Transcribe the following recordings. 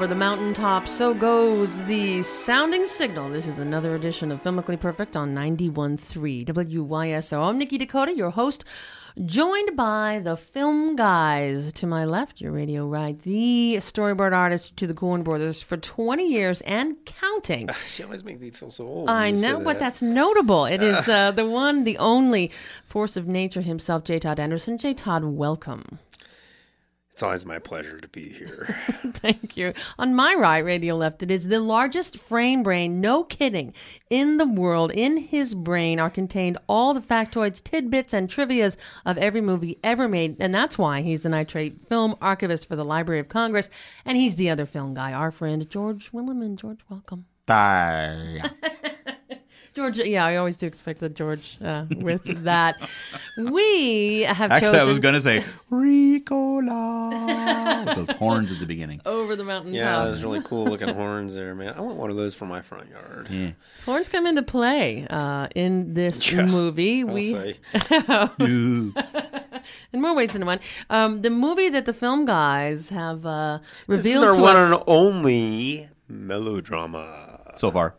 Over the mountaintop, so goes the sounding signal. This is another edition of Filmically Perfect on 91.3 WYSO. I'm Nikki Dakota, your host, joined by the film guys. To my left, your radio right, the storyboard artist to the Coen Brothers for 20 years and counting. She always makes me feel so old. I know, but that. that's notable. It is uh, the one, the only force of nature himself, J. Todd Anderson. J. Todd, welcome. It's always my pleasure to be here. Thank you. On my right, radio left, it is the largest frame brain, no kidding, in the world. In his brain are contained all the factoids, tidbits, and trivias of every movie ever made. And that's why he's the nitrate film archivist for the Library of Congress. And he's the other film guy, our friend George Willeman. George, welcome. Die. George, yeah, I always do expect the George uh, with that. We have Actually, chosen I was going to say Ricola with those horns at the beginning. over the mountaintop. yeah, those really cool looking horns there, man. I want one of those for my front yard. Yeah. Horns come into play uh, in this Yeah, movie. I'll we say. Ooh. in more ways than one. Um, the movie that the film guys have uh, This is revealed our to one us, and only melodrama so far.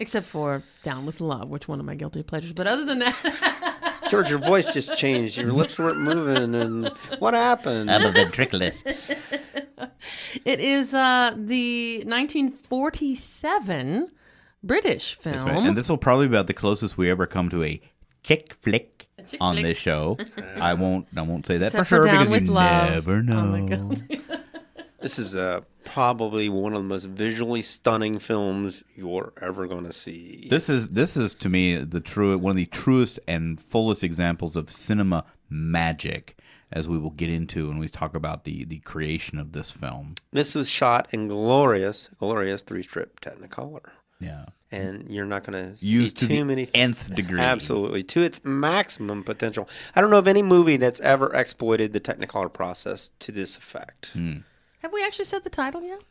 Except for Down with Love, which one of my guilty pleasures. But other than that, George, your voice just changed. Your lips weren't moving, and what happened? I'm a ventriloquist. it is uh, the 1947 British film. That's right. And this will probably be about the closest we ever come to a chick flick chick on flick. this show. I won't. I won't say that Except for sure Down because with you Love. never know. Oh my god. This is uh, probably one of the most visually stunning films you're ever going to see. This is this is to me the true one of the truest and fullest examples of cinema magic, as we will get into when we talk about the the creation of this film. This was shot in glorious, glorious three strip Technicolor. Yeah. and you're not going to to too many nth degree. Absolutely, to its maximum potential. I don't know of any movie that's ever exploited the Technicolor process to this effect. Hmm. Have we actually said the title yet?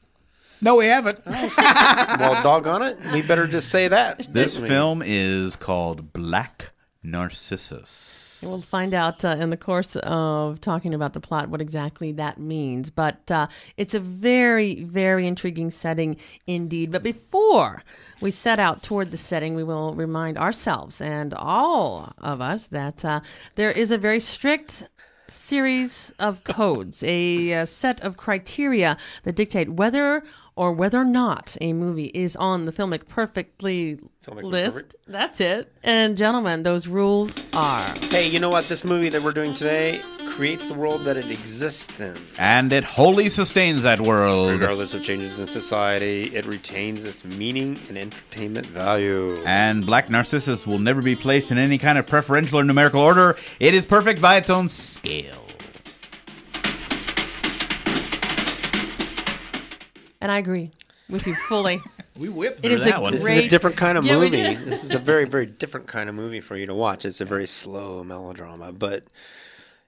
No, we haven't. well, doggone it, we better just say that. This I mean, film is called Black Narcissus. And We'll find out uh, in the course of talking about the plot what exactly that means. But uh, it's a very, very intriguing setting indeed. But before we set out toward the setting, we will remind ourselves and all of us that uh, there is a very strict series of codes, a, uh set of criteria that dictate whether or whether or not a movie is on the filmic perfectly Filmically list. Perfect. That's it. And gentlemen, those rules are. Hey, you know what? This movie that we're doing today creates the world that it exists in. And it wholly sustains that world. Regardless of changes in society, it retains its meaning and entertainment value. And Black Narcissus will never be placed in any kind of preferential or numerical order. It is perfect by its own scale. And I agree with you fully. We whipped It is a This is a different kind of Yeah, movie. this is a very, very different kind of movie for you to watch. It's a very slow melodrama, but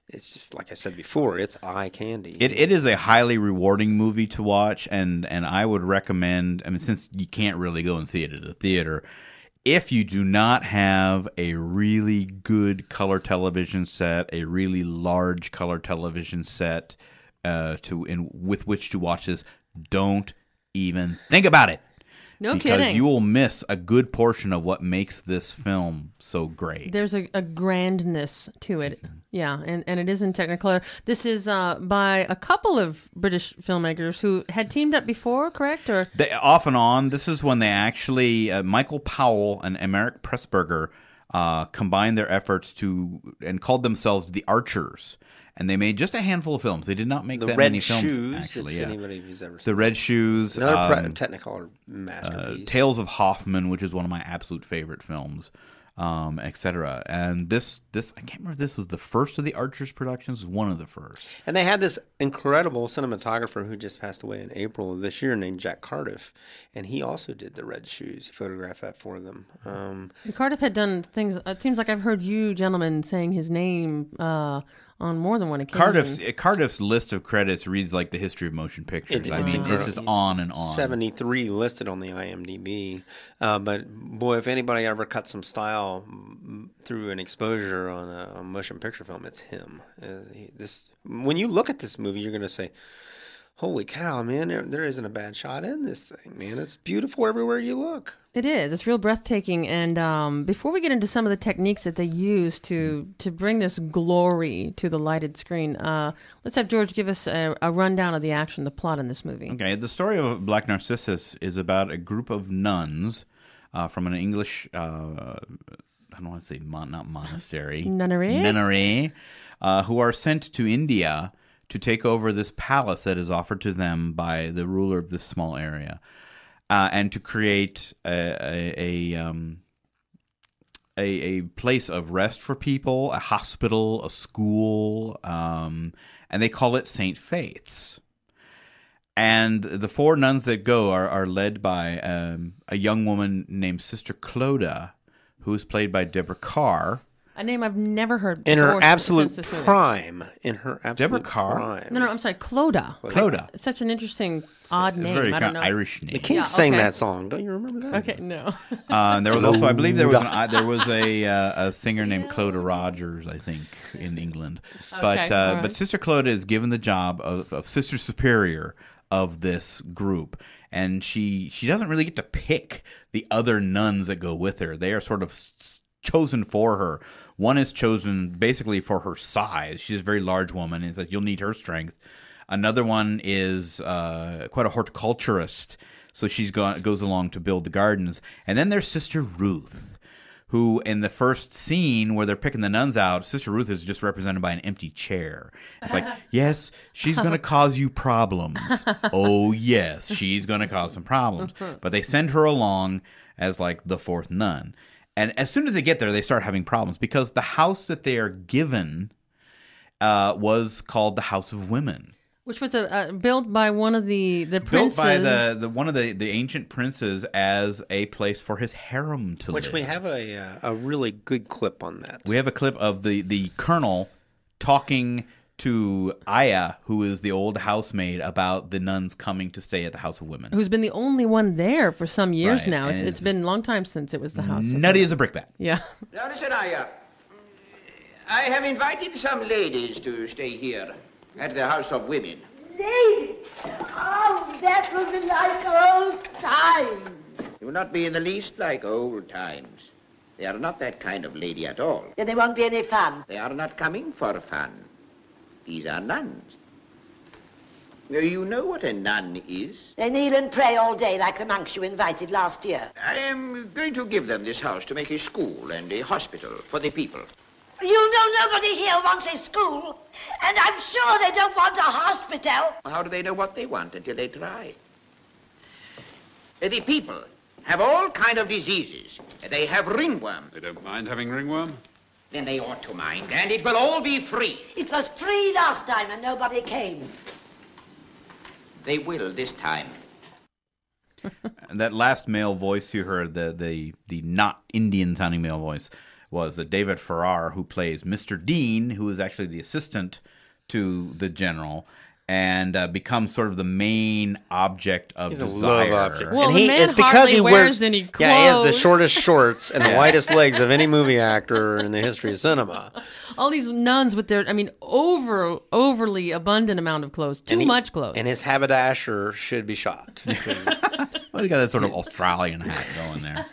it's just like I said before, it's eye candy. It, it is a highly rewarding movie to watch, and, and I would recommend. I mean, since you can't really go and see it at a theater, if you do not have a really good color television set, a really large color television set uh, to in with which to watch this, don't even think about it. No kidding. because kidding. you will miss a good portion of what makes this film so great. There's a, a grandness to it. Yeah, and, and it is in Technicolor. This is uh, by a couple of British filmmakers who had teamed up before, correct? Or They, off and on, this is when they actually uh, Michael Powell and Emeric Pressburger uh, combined their efforts to and called themselves the Archers. And they made just a handful of films. They did not make The that Red many films. Shoes, actually, if yeah. anybody who's ever The seen Red Shoes, another um, Technicolor masterpiece. uh, Tales of Hoffmann, which is one of my absolute favorite films, um, etc. And this, this I can't remember if this was the first of the Archers productions. Was one of the first. And they had this incredible cinematographer who just passed away in April of this year named Jack Cardiff. And he also did the red shoes. He photographed that for them. Um, And Cardiff had done things. It seems like I've heard you gentlemen saying his name uh, on more than one occasion. Cardiff's Cardiff's list of credits reads like the history of motion pictures. It- I it's mean, it's incredible. just on and on. 73 listed on the IMDb. Uh, but boy, if anybody ever cut some style through an exposure on a, a motion picture film, it's him. Uh, he, this when you look at this movie, you're going to say, "Holy cow, man! There, there isn't a bad shot in this thing, man. It's beautiful everywhere you look." It is. It's real breathtaking. And um, before we get into some of the techniques that they use to to bring this glory to the lighted screen, uh, let's have George give us a, a rundown of the action, the plot in this movie. Okay, the story of Black Narcissus is about a group of nuns uh, from an English, uh, I don't want to say mon- not monastery, Nunnery? nunnery, uh, who are sent to India to take over this palace that is offered to them by the ruler of this small area, uh, and to create a a, a, um, a a place of rest for people, a hospital, a school, um, and they call it Saint Faith's. And the four nuns that go are, are led by um, a young woman named Sister Clodagh, who is played by Deborah Kerr. A name I've never heard In before her s- absolute since this movie. prime, in her absolute Kerr? prime. No, no, I'm sorry, Clodagh. Clodagh. It's such an interesting, odd It's a name. very I don't of know. Irish name. The Kinks Yeah, sang okay. that song. Don't you remember that? Okay, no. Uh, there was also, I believe, there was an, uh, there was a uh, a singer named Clodagh Rogers, I think, in England. But Okay, uh, all right. but Sister Clodagh is given the job of, of Sister Superior of this group, and she she doesn't really get to pick the other nuns that go with her. They are sort of s- s- chosen for her. One is chosen basically for her size. She's a very large woman, and says you'll need her strength. Another one is uh, quite a horticulturist, so she's go- goes along to build the gardens. And then there's Sister Ruth, who in the first scene where they're picking the nuns out, Sister Ruth is just represented by an empty chair. It's like, yes, she's going to cause you problems. oh, yes, she's going to cause some problems. But they send her along as like the fourth nun. And as soon as they get there, they start having problems because the house that they are given uh, was called the House of Women. Which was a, uh, built by one of the the princes. Built by the, the one of the, the ancient princes as a place for his harem to live. Which live. we have a uh, a really good clip on that. We have a clip of the, the colonel talking to Aya, who is the old housemaid, about the nuns coming to stay at the House of Women. who's been the only one there for some years Right, now. It's, and it's it's been a long time since it was the house. of Nutty women. as a brickbat. Yeah. Now listen, Aya. I have invited some ladies to stay here at the House of Women. Lady! Oh, that will be like old times. It will not be in the least like old times. They are not that kind of lady at all. Then there won't be any fun. They are not coming for fun. These are nuns. Now, You know what a nun is? They kneel and pray all day like the monks you invited last year. I am going to give them this house to make a school and a hospital for the people. You know nobody here wants a school, and I'm sure they don't want a hospital. How do they know what they want until they try? The people have all kind of diseases. They have ringworm. They don't mind having ringworm? Then they ought to mind, and it will all be free. It was free last time and nobody came. They will this time. And that last male voice you heard, the the the not Indian sounding male voice, was David Farrar, who plays Mr. Dean, who is actually the assistant to the general, and uh, becomes sort of the main object of He's a desire. love object. Well, and the he, man it's because hardly he wears wears any Yeah, he has the shortest shorts and the whitest legs of any movie actor in the history of cinema. All these nuns with their, I mean, over overly abundant amount of clothes, too he- much clothes. And his haberdasher should be shot. Well, he's got that sort of Australian hat going there.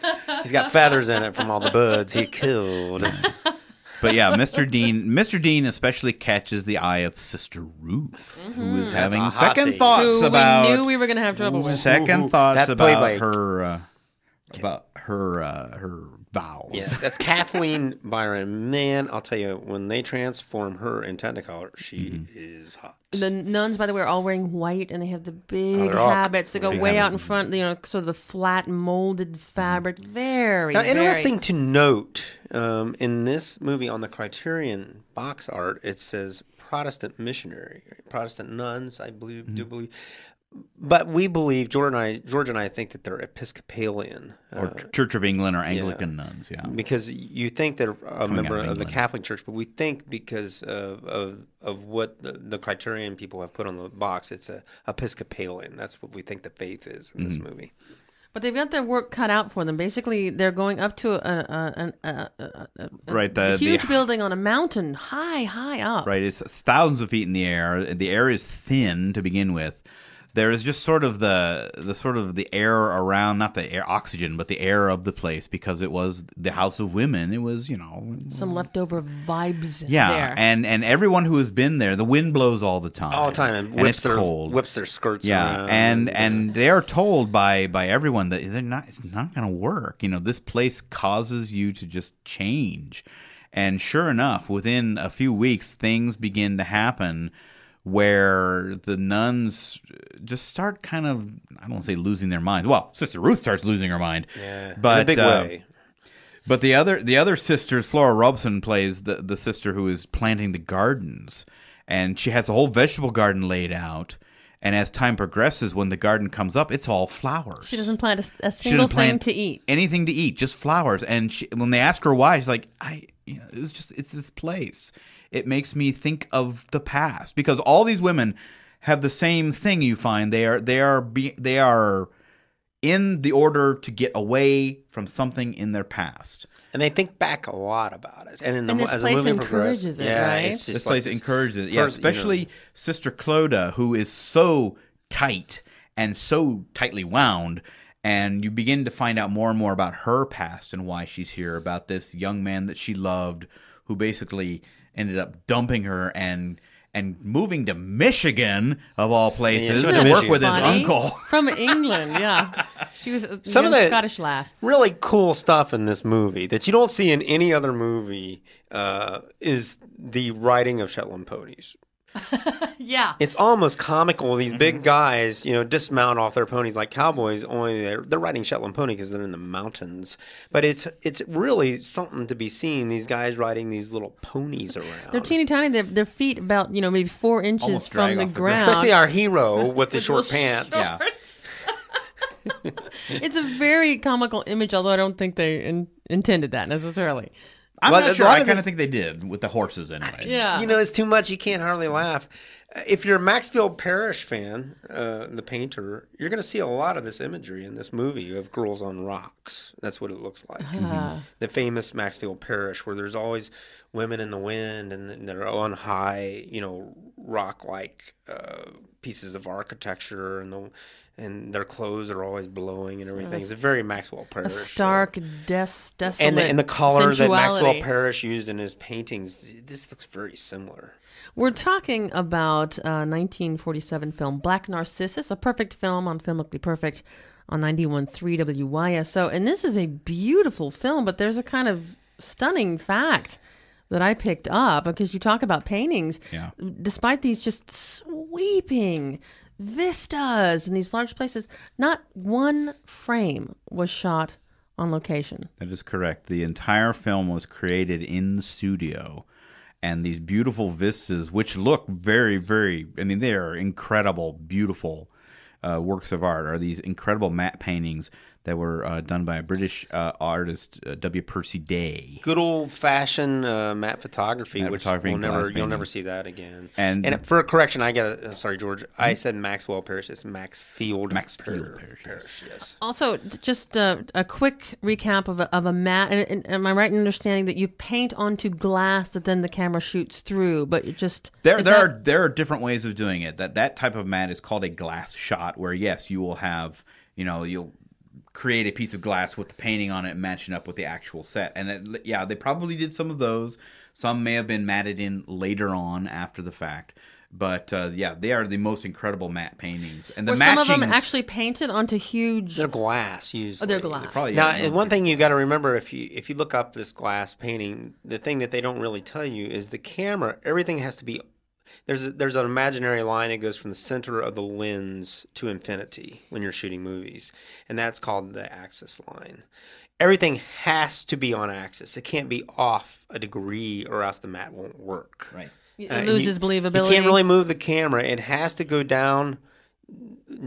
He's got feathers in it from all the birds he killed. But yeah, Mr. Dean, Mr. Dean especially catches the eye of Sister Ruth, who is having a second hottie. thoughts who about we knew we were going to have trouble with. second thoughts That's played about by- her uh, about her uh, her vowels. Yeah, that's Kathleen Byron. Man, I'll tell you, when they transform her in Technicolor, she mm-hmm. is hot. The nuns, by the way, are all wearing white, and they have the oh, big they're habits that go big way out in front. You know, sort of the flat molded mm-hmm. fabric. Very, Now, very- interesting to note, um, in this movie on the Criterion box art, it says Protestant missionary, Protestant nuns. I believe, do mm-hmm. believe, but we believe George and I, George and I think that they're Episcopalian. Or uh, Church of England or Anglican nuns. Yeah. because you think they're a member of of, the Catholic Church, but we think because of of, of what the, the Criterion people have put on the box, it's a Episcopalian. That's what we think the faith is in this Mm-hmm. movie. But they've got their work cut out for them. Basically, they're going up to a, a, a, a, a, a, Right, the- huge the- building on a mountain, high, high up. Right, it's thousands of feet in the air. The air is thin to begin with. There is just sort of the the sort of the air around, not the air oxygen, but the air of the place because it was the House of Women. It was, you know, Some leftover vibes yeah, there. and and everyone who has been there, the wind blows all the time, All the time, and and whips it's their cold. whips their skirts Yeah, around. and and they are told by by everyone that they're not. It's not going to work. You know, this place causes you to just change, and sure enough, within a few weeks, things begin to happen where the nuns just start kind of I don't want to say losing their minds. Well, Sister Ruth starts losing her mind. yeah, but in a big uh, way. but the other the other sisters, Flora Robson plays the the sister who is planting the gardens, and she has a whole vegetable garden laid out. And as time progresses, when the garden comes up, it's all flowers. she doesn't plant a, a single doesn't thing plant to eat. anything to eat, just flowers. And she, when they ask her why, she's like, "I, you know, it was just it's this place. It makes me think of the past because all these women have the same thing. You find they are they are be, they are in the order to get away from something in their past. and they think back a lot about it. And in the And this as place the movie encourages it, yeah, right? it's just this like place this encourages it. Yeah, pers- you know, especially Sister Clodagh, who is so tight and so tightly wound. And you begin to find out more and more about her past and why she's here, about this young man that she loved, who basically ended up dumping her and and moving to Michigan of all places she to went work Michigan. with his Funny. uncle. from England. Yeah, she was Some of the- Scottish lass. really cool stuff in this movie that you don't see in any other movie uh, is the riding of Shetland ponies. Yeah, It's almost comical. These big mm-hmm. guys, you know, dismount off their ponies like cowboys. Only they're they're riding Shetland pony because they're in the mountains. But it's it's really something to be seen. These guys riding these little ponies around. they're teeny tiny. Their, their feet about you know maybe four inches Almost from the off the ground. Especially our hero with the short little pants. Yeah. it's a very comical image, although I don't think they in, intended that necessarily. I'm Well, not sure. lot I of kind this- of think they did with the horses anyway. Yeah, You know, it's too much. You can't hardly laugh. Uh, If you're a Maxfield Parrish fan, uh, the painter, you're going to see a lot of this imagery in this movie of girls on rocks. That's what it looks like. Uh-huh. The famous Maxfield Parrish, where there's always women in the wind and they're on high, you know, rock-like uh, pieces of architecture, and the and their clothes are always blowing and everything. It's a very Maxwell a Parrish. uh, stark, des- desolate and the, and the color that Maxwell. Parrish used in his paintings, this looks very similar. We're talking about uh, 1947 film Black Narcissus, a perfect film on Filmically Perfect on 91.3 WYSO. And this is a beautiful film, but there's a kind of stunning fact that I picked up because you talk about paintings. Yeah. Despite these just sweeping vistas in these large places, not one frame was shot on location. That is correct. The entire film was created in the studio. And these beautiful vistas, which look very, very, I mean, they are incredible, beautiful uh, works of art, are these incredible matte paintings that were uh, done by a British uh, artist, uh, W. Percy Day. Good old fashioned uh, matte photography, Matte which photography we'll never, glass you'll never see that again. And- and for a correction, I got. I'm sorry, George. I said Maxwell Parrish. It's Maxfield. Maxfield Par- Parrish, yes. yes. Also, just uh, a quick recap of a, of a mat. And, and am I right in understanding that you paint onto glass that then the camera shoots through? But it just There, is there that- are there are different ways of doing it. That that type of mat is called a glass shot, where yes, you will have you know you'll create a piece of glass with the painting on it matching up with the actual set. And it, yeah, they probably did some of those. Some may have been matted in later on after the fact. But uh, yeah, they are the most incredible matte paintings, and the Were some of them matchings- actually painted onto huge? They're glass usually. Oh, they're glass. probably- Now, yeah, one thing you got to remember if you if you look up this glass painting, the thing that they don't really tell you is the camera. Everything has to be. There's a, there's an imaginary line that goes from the center of the lens to infinity when you're shooting movies, and that's called the axis line. Everything has to be on axis. It can't be off a degree, or else the mat won't work. right. It Uh, loses you- believability. You can't really move the camera. It has to go down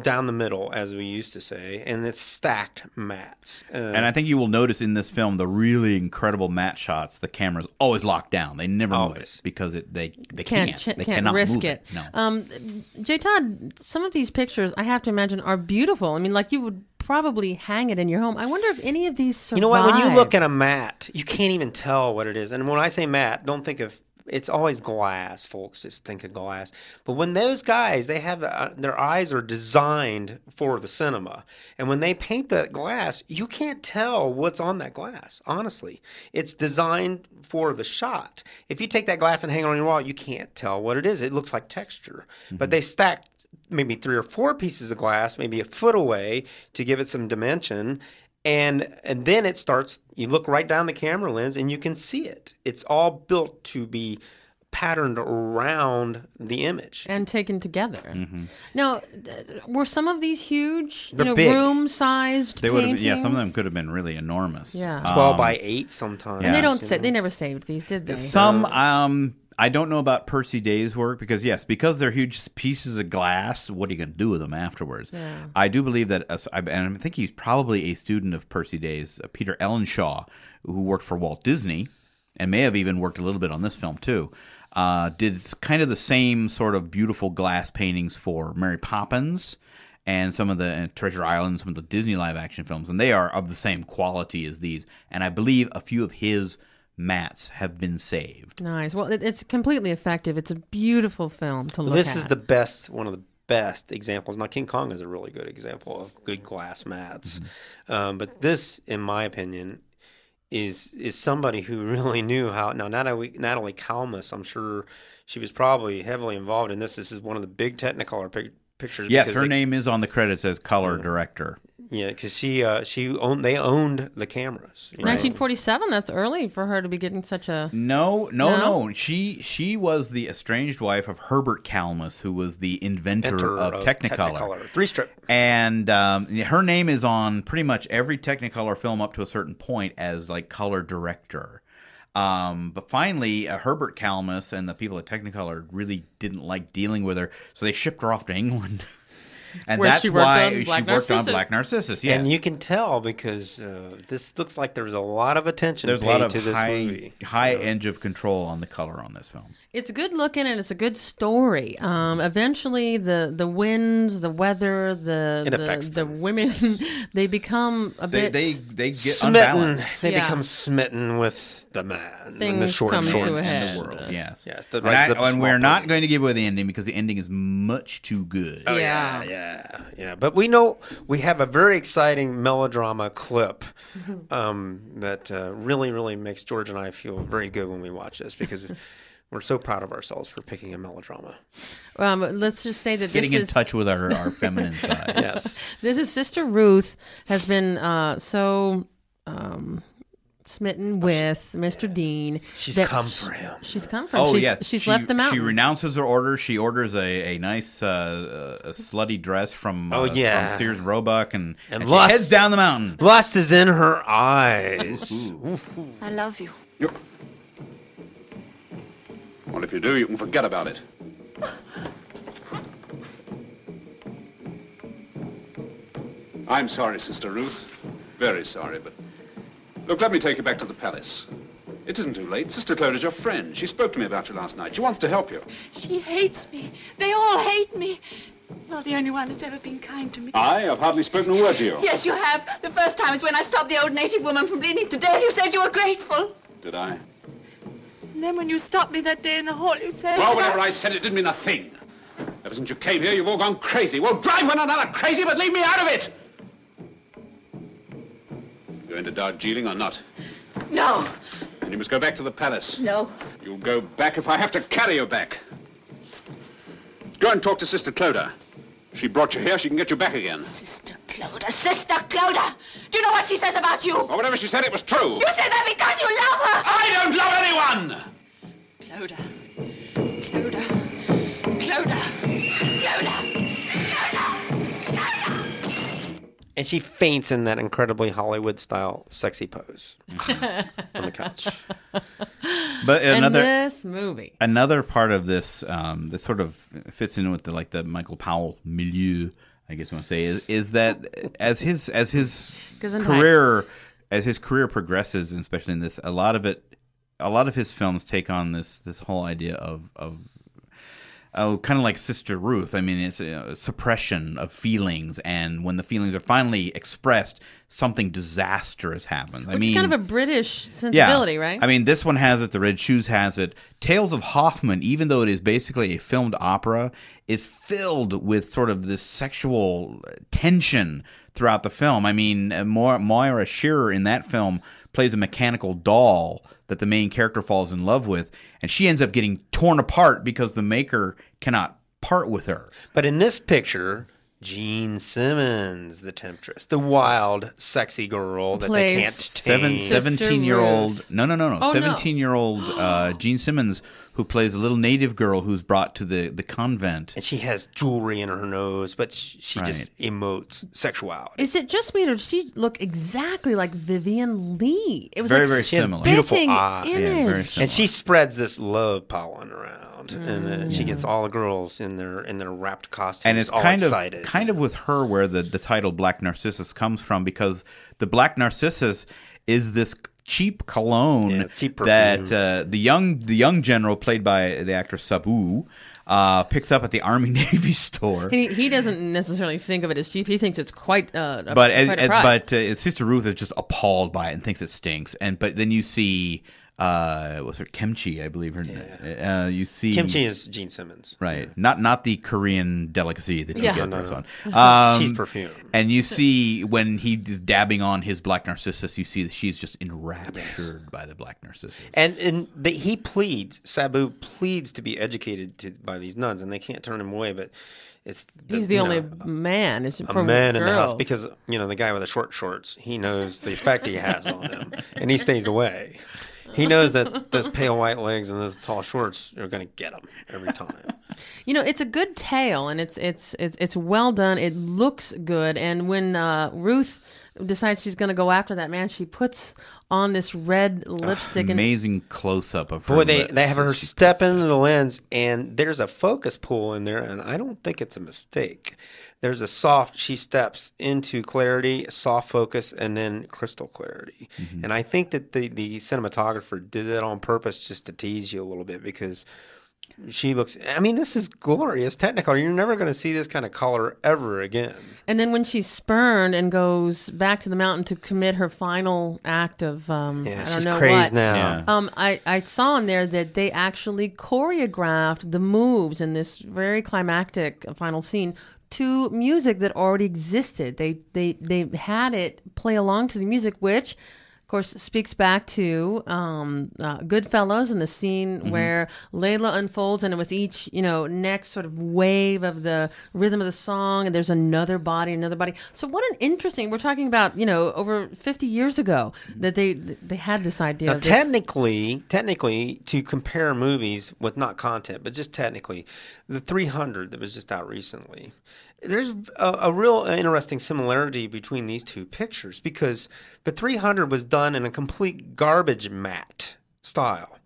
down the middle, as we used to say, and it's stacked mats. Uh, And I think you will notice in this film the really incredible mat shots. The camera's always locked down; they never move Always. it because it they they can't can't ch- they can't cannot risk move it. No. Um, J. Todd, some of these pictures I have to imagine are beautiful. I mean, like you would probably hang it in your home. I wonder if any of these survive. You know what? When you look at a mat, you can't even tell what it is. And when I say mat, don't think of it's always glass, folks. Just think of glass. But when those guys, they have uh, their eyes are designed for the cinema, and when they paint that glass, you can't tell what's on that glass. Honestly, it's designed for the shot. If you take that glass and hang it on your wall, you can't tell what it is. It looks like texture. But they stack maybe three or four pieces of glass, maybe a foot away to give it some dimension. And and then it starts you look right down the camera lens and you can see it. It's all built to be patterned around the image. and taken together. Now, were some of these huge? They're know, room-sized They would have yeah. Some of them could have been really enormous. Yeah. 12 Um, by 8 sometimes. And they don't you say they never saved these, did they? Some um I don't know about Percy Day's work because yes, because they're huge pieces of glass. What are you going to do with them afterwards? Yeah. I do believe that, uh, and I think he's probably a student of Percy Day's, uh, Peter Ellenshaw, who worked for Walt Disney, and may have even worked a little bit on this film too. Uh, did kind of the same sort of beautiful glass paintings for Mary Poppins and some of the uh, Treasure Island, some of the Disney live action films, and they are of the same quality as these. And I believe a few of his mats have been saved. Nice. Well, it, it's completely effective. It's a beautiful film to look This at. This is the best, one of the best examples. Now, King Kong is a really good example of good glass mats. Um, but this, in my opinion, is is somebody who really knew how. Now, Natalie, Natalie Kalmus, I'm sure she was probably heavily involved in this. This is one of the big Technicolor pic- pictures. Yes, her they- name is on the credits as color director. Yeah, because she uh, she owned they owned the cameras. you know. 1947. That's early for her to be getting such a. No, no, No? no. She she was the estranged wife of Herbert Kalmus, who was the inventor, Inventor of, Technicolor. Three strip. And um, her name is on pretty much every Technicolor film up to a certain point as like color director. Um, but finally, uh, Herbert Kalmus and the people at Technicolor really didn't like dealing with her, so they shipped her off to England. And Where that's she why she Black worked on Black Narcissus. Yes. And you can tell because uh, this looks like there's a lot of attention There's a lot of to this high movie. high edge of control on the color on this film. It's good looking and it's a good story. Um, eventually, the the winds, the weather, the the, the women, they become a They bit. they they get smitten. unbalanced. They Yeah. become smitten with the man. and the Things short, come short to a and head. the world. world. Yes. Yes, the and, rights I- of the and we're small not going to give away the ending because the ending is much too good. Oh, Yeah. yeah, yeah, yeah. But we know we have a very exciting melodrama clip um, that uh, really, really makes George and I feel very good when we watch this because we're so proud of ourselves for picking a melodrama. um, let's just say that Getting this in is touch with our, our feminine side. Yes. this is Sister Ruth has been uh, so um, smitten with Mr. Dean. She's that come sh- for him. She's come for him. Oh she's, yeah, she's she, left the mountain. She renounces her order. She orders a, a nice uh, a slutty dress from uh, Oh, yeah. from Sears Roebuck and, And and she lust. heads down the mountain. Lust is in her eyes. I love you. You... Well, if you do, you can forget about it. I'm sorry, Sister Ruth. Very sorry, but... Look, let me take you back to the palace. It isn't too late. Sister Clodagh is your friend. She spoke to me about you last night. She wants to help you. She hates me. They all hate me. You're the only one that's ever been kind to me. I have hardly spoken a word to you. Yes, you have. The first time is when I stopped the old native woman from bleeding to death. You said you were grateful. Did I? And then when you stopped me that day in the hall, you said... Well, whatever I said, it didn't mean a thing. Ever since you came here, you've all gone crazy. Well, drive one another crazy, but leave me out of it! Darjeeling or not? No, Then you must go back to the palace. no. You'll go back if I have to carry you back. Go and talk to Sister Clodagh. She brought you here, she can get you back again. Sister Clodagh, Sister Clodagh. Do you know what she says about you? Or whatever she said, it was true. You say that because you love her. I don't love anyone! Clodagh. Clodagh. Clodagh. And she faints in that incredibly Hollywood style sexy pose on the couch. But In another this movie. another part of this um, that sort of fits in with the like the Michael Powell milieu, I guess you want to say, is is that as his as his Gesundheit. career as his career progresses, and especially in this, a lot of it, a lot of his films take on this this whole idea of of Oh, kind of like Sister Ruth. I mean, it's a suppression of feelings, and when the feelings are finally expressed, something disastrous happens. I It's mean, kind of a British sensibility, right? I mean, this one has it. The Red Shoes has it. Tales of Hoffmann, even though it is basically a filmed opera, is filled with sort of this sexual tension throughout the film. I mean, uh, Moira Shearer in that film plays a mechanical doll that the main character falls in love with, and she ends up getting torn apart because the maker cannot part with her. But in this picture, Jean Simmons, the temptress, the wild, sexy girl that they can't Seven, tame. Sister 17 year old no no no no Oh, no. 17 year old uh, Jean Simmons who plays a little native girl who's brought to the the convent and she has jewelry in her nose, but she, she just emotes sexuality. Is it just me, or does she look exactly like Vivien Leigh? It was Very, like very similar. Beautiful eyes. Yeah, image. very similar. and she spreads this love pollen around, and uh, she gets all the girls in their in their wrapped costumes, and it's all kind excited. of kind of with her where the, the title Black Narcissus comes from because the Black Narcissus is this cheap cologne Yeah, cheap that uh, the young the young general played by the actor Sabu uh, picks up at the Army Navy store. He, he doesn't necessarily think of it as cheap. He thinks it's quite uh, a, but as, quite a as- but uh, Sister Ruth is just appalled by it and thinks it stinks. And but then you see uh, what's her Kimchi, I believe her. Name. Uh, you see Kimchi is Jean Simmons. Right, not not the Korean delicacy that you Yeah. get No, throws no, on. Um, She's perfume. And you see when he's dabbing on his black narcissus, you see that she's just enraptured by the black narcissus. And and the, he pleads, Sabu pleads to be educated to, by these nuns, and they can't turn him away. But it's he's the only know, man. It's a for man in the house because you know the guy with the short shorts. He knows the effect he has on them, and he stays away. He knows that those pale white legs and those tall shorts are going to get him every time. You know, it's a good tale, and it's it's it's it's well done. It looks good, and when uh, Ruth decides she's going to go after that man, she puts on this red lipstick and Amazing close up of her. Boy, they, they have her step into the lens, and there's a focus pull in there, and I don't think it's a mistake. There's a soft, she steps into clarity, soft focus, and then crystal clarity. Mm-hmm. And I think that the, the cinematographer did that on purpose just to tease you a little bit because she looks, I mean, this is glorious technicolor. You're never going to see this kind of color ever again. And then when she's spurned and goes back to the mountain to commit her final act of um, Yeah, I don't she's know crazed what. now. Yeah. Um, I, I saw in there that they actually choreographed the moves in this very climactic final scene to music that already existed. They they they had it play along to the music, which of course speaks back to um, uh, Goodfellas and the scene Mm-hmm. where Layla unfolds, and with each you know next sort of wave of the rhythm of the song, and there's another body, another body. So what an interesting. We're talking about you know over 50 years ago that they they had this idea. Now, this- technically, technically, to compare movies with not content, but just technically, the 300 that was just out recently, there's a, a real interesting similarity between these two pictures because the 300 was done in a complete garbage mat style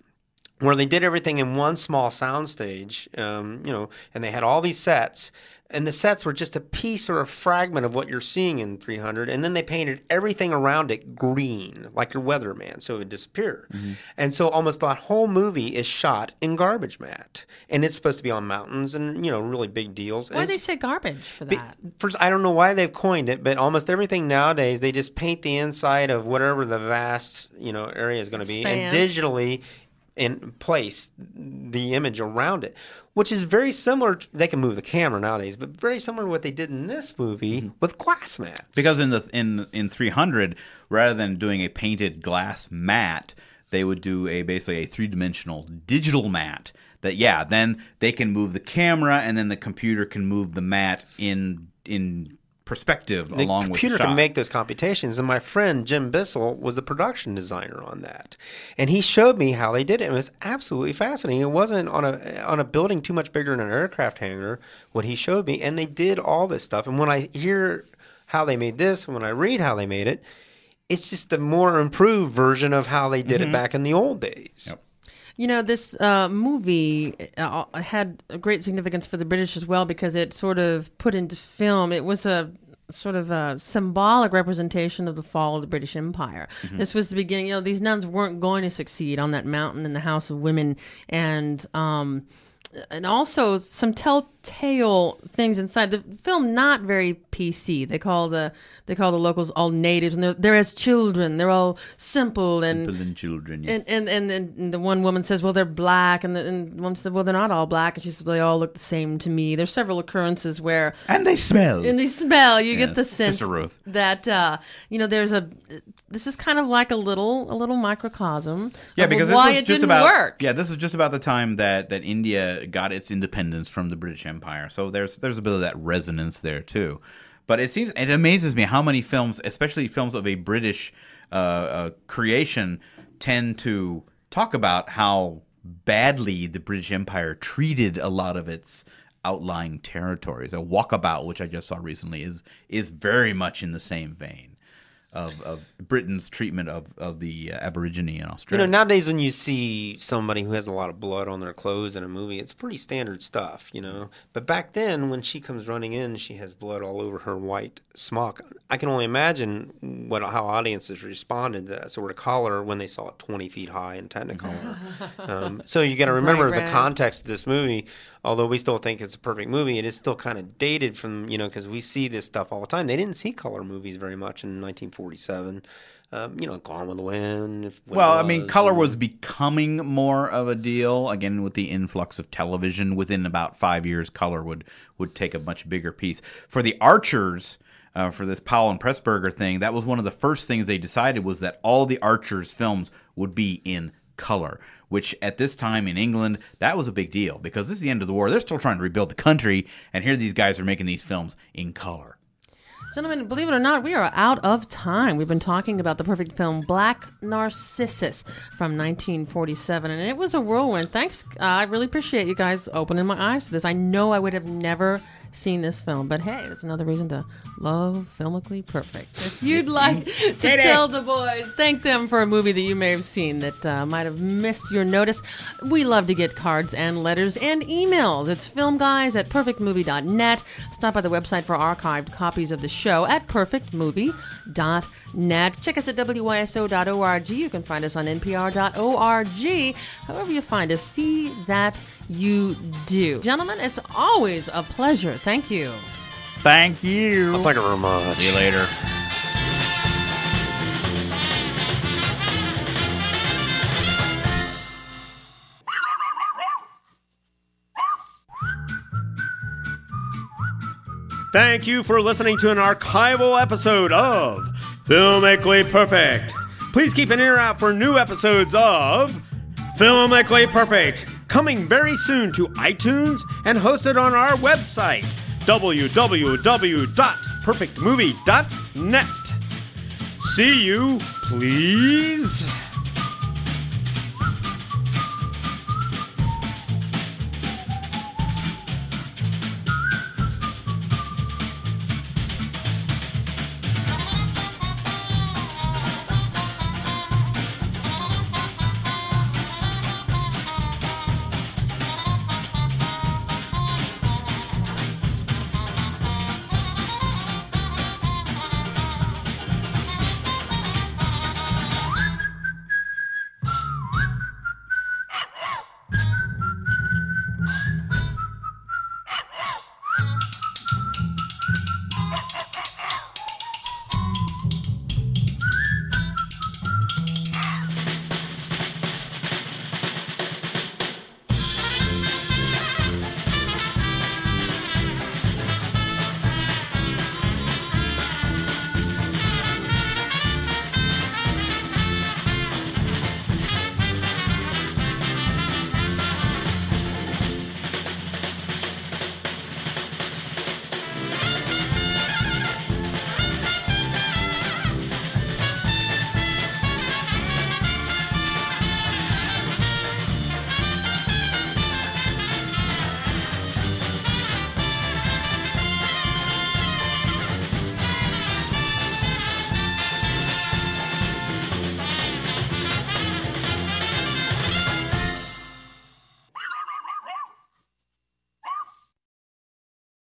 where they did everything in one small soundstage, um, you know, and they had all these sets, and the sets were just a piece or a fragment of what you're seeing in 300, and then they painted everything around it green, like your weatherman, so it would disappear. Mm-hmm. And so almost that whole movie is shot in garbage mat, and it's supposed to be on mountains and you know really big deals. Why And they say garbage for be- that? First, I don't know why they've coined it, but almost everything nowadays they just paint the inside of whatever the vast you know area is going to be, and digitally in place the image around it, which is very similar. To, they can move the camera nowadays, but very similar to what they did in this movie mm-hmm. with glass mats. because in the in in 300 rather than doing a painted glass mat they would do a basically a three dimensional digital mat. That yeah, then they can move the camera, and then the computer can move the mat in in perspective the along computer with the shot. can make those computations and my friend jim bissell was the production designer on that. And he showed me how they did it and it was absolutely fascinating. It wasn't on a on a building too much bigger than an aircraft hangar what he showed me and they did all this stuff. And when i hear how they made this and when i read how they made it it's just a more improved version of how they did it mm-hmm. back in the old days. Yep. You know, this uh, movie uh, had a great significance for the British as well because it sort of put into film. It was a sort of a symbolic representation of the fall of the British Empire. This was the beginning. You know, these nuns weren't going to succeed on that mountain in the House of Women, and um, and also some telltale things inside the film. Not very PC. They call the they call the locals all natives, and they're they're as children. They're all simple and People and children. yes. and, and and and the one woman says, "Well, they're black," and the and one said, "Well, they're not all black," and she said, "They all look the same to me." There's several occurrences where, And they smell. and they smell, you Yes, get the sense Ruth. that uh, you know there's a. This is kind of like a little a little microcosm. Yeah, of because this why it just didn't about work. yeah, this was just about the time that that India got its independence from the British Empire. So there's there's a bit of that resonance there too. But it seems it amazes me how many films, especially films of a British uh, uh, creation, tend to talk about how badly the British Empire treated a lot of its outlying territories. A Walkabout, which I just saw recently, is is very much in the same vein. Of, of Britain's treatment of, of the uh, Aborigine in Australia. You Australia. know, nowadays when you see somebody who has a lot of blood on their clothes in a movie, it's pretty standard stuff, you know. But back then, when she comes running in, she has blood all over her white smock. I can only imagine what how audiences responded to that sort of color when they saw it 20 feet high in Technicolor. um, so you got to remember Bright the context of this movie. Although we still think it's a perfect movie, it is still kind of dated from you know because we see this stuff all the time. They didn't see color movies very much in 1947. Um, you know, Gone with the Wind. if- when it Well, I mean, color and- was becoming more of a deal again with the influx of television. Within about five years, color would would take a much bigger piece. For the Archers, uh, for this Powell and Pressburger thing, that was one of the first things they decided was that all the Archers films would be in color. Which at this time in England, that was a big deal because this is the end of the war. They're still trying to rebuild the country, and here these guys are making these films in color. Gentlemen, believe it or not, we are out of time. We've been talking about the perfect film Black Narcissus from 1947, and it was a whirlwind. Thanks. Uh, I really appreciate you guys opening my eyes to this. I know I would have never seen this film, but hey, it's another reason to love Filmically Perfect. If you'd like to tell the boys, thank them for a movie that you may have seen that uh, might have missed your notice, we love to get cards and letters and emails. It's filmguys at perfectmovie.net. Stop by the website for archived copies of the show at perfectmovie.net. Check us at wyso.org. You can find us on npr.org. However you find us, see that you do. Gentlemen, it's always a pleasure. Thank you. Thank you. Thank you very much. See you later. Thank you for listening to an archival episode of Filmically Perfect. Please keep an ear out for new episodes of Filmically Perfect, coming very soon to iTunes and hosted on our website, www.perfectmovie.net. See you, please.